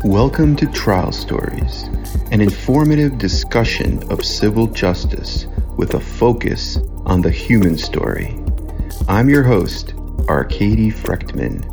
Welcome to Trial Stories, an informative discussion of civil justice with a focus on the human story. I'm your host, Arcady Frekhtman,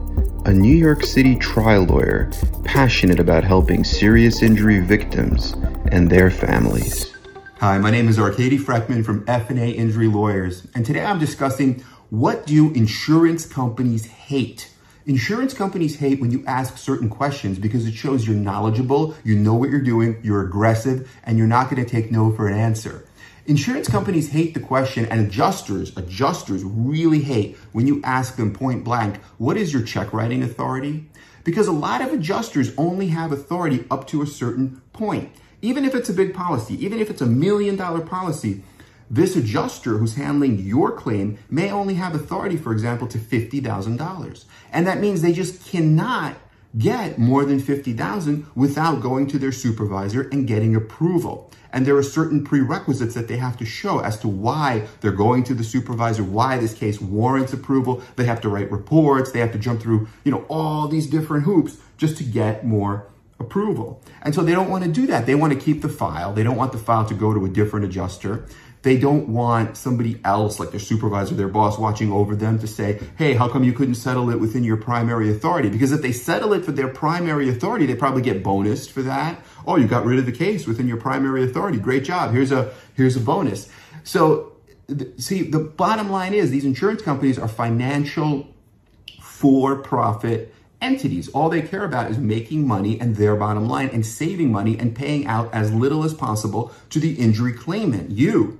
a New York City trial lawyer passionate about helping serious injury victims and their families. Hi, my name is Arcady Frekhtman from F&A Injury Lawyers, and today I'm discussing what do insurance companies hate? Insurance companies hate when you ask certain questions because it shows you're knowledgeable, you know what you're doing, you're aggressive, and you're not going to take no for an answer. Insurance companies hate the question, and adjusters, adjusters really hate when you ask them point blank, what is your check writing authority? Because a lot of adjusters only have authority up to a certain point. Even if it's a big policy, even if it's a million dollar policy, this adjuster who's handling your claim may only have authority, for example, to $50,000. And that means they just cannot get more than 50,000 without going to their supervisor and getting approval. And there are certain prerequisites that they have to show as to why they're going to the supervisor, why this case warrants approval. They have to write reports, they have to jump through, you know, all these different hoops just to get more approval. And so they don't want to do that. They want to keep the file. They don't want the file to go to a different adjuster. They don't want somebody else, like their supervisor, their boss, watching over them to say, hey, how come you couldn't settle it within your primary authority? Because if they settle it for their primary authority, they probably get bonused for that. Oh, you got rid of the case within your primary authority. Great job. Here's a, here's a bonus. So, see, the bottom line is these insurance companies are financial for profit entities. All they care about is making money and their bottom line and saving money and paying out as little as possible to the injury claimant, you.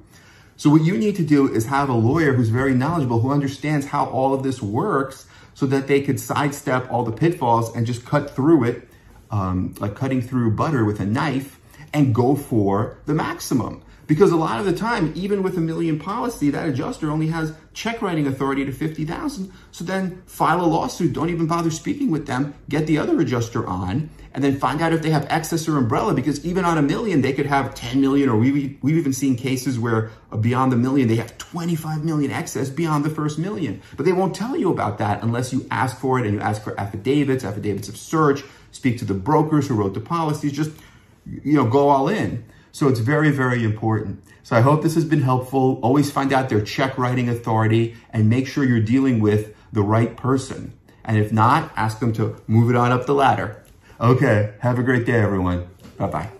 So what you need to do is have a lawyer who's very knowledgeable, who understands how all of this works so that they could sidestep all the pitfalls and just cut through it, um, like cutting through butter with a knife and go for the maximum. Because a lot of the time, even with a million policy, that adjuster only has check writing authority to 50,000. So then file a lawsuit, don't even bother speaking with them, get the other adjuster on, and then find out if they have excess or umbrella because even on a million, they could have 10 million or we've, we've even seen cases where uh, beyond the million, they have 25 million excess beyond the first million. But they won't tell you about that unless you ask for it and you ask for affidavits, affidavits of search, speak to the brokers who wrote the policies, just, you know, go all in. So it's very, very important. So I hope this has been helpful. Always find out their check writing authority and make sure you're dealing with the right person. And if not, ask them to move it on up the ladder. Okay, have a great day, everyone. Bye bye.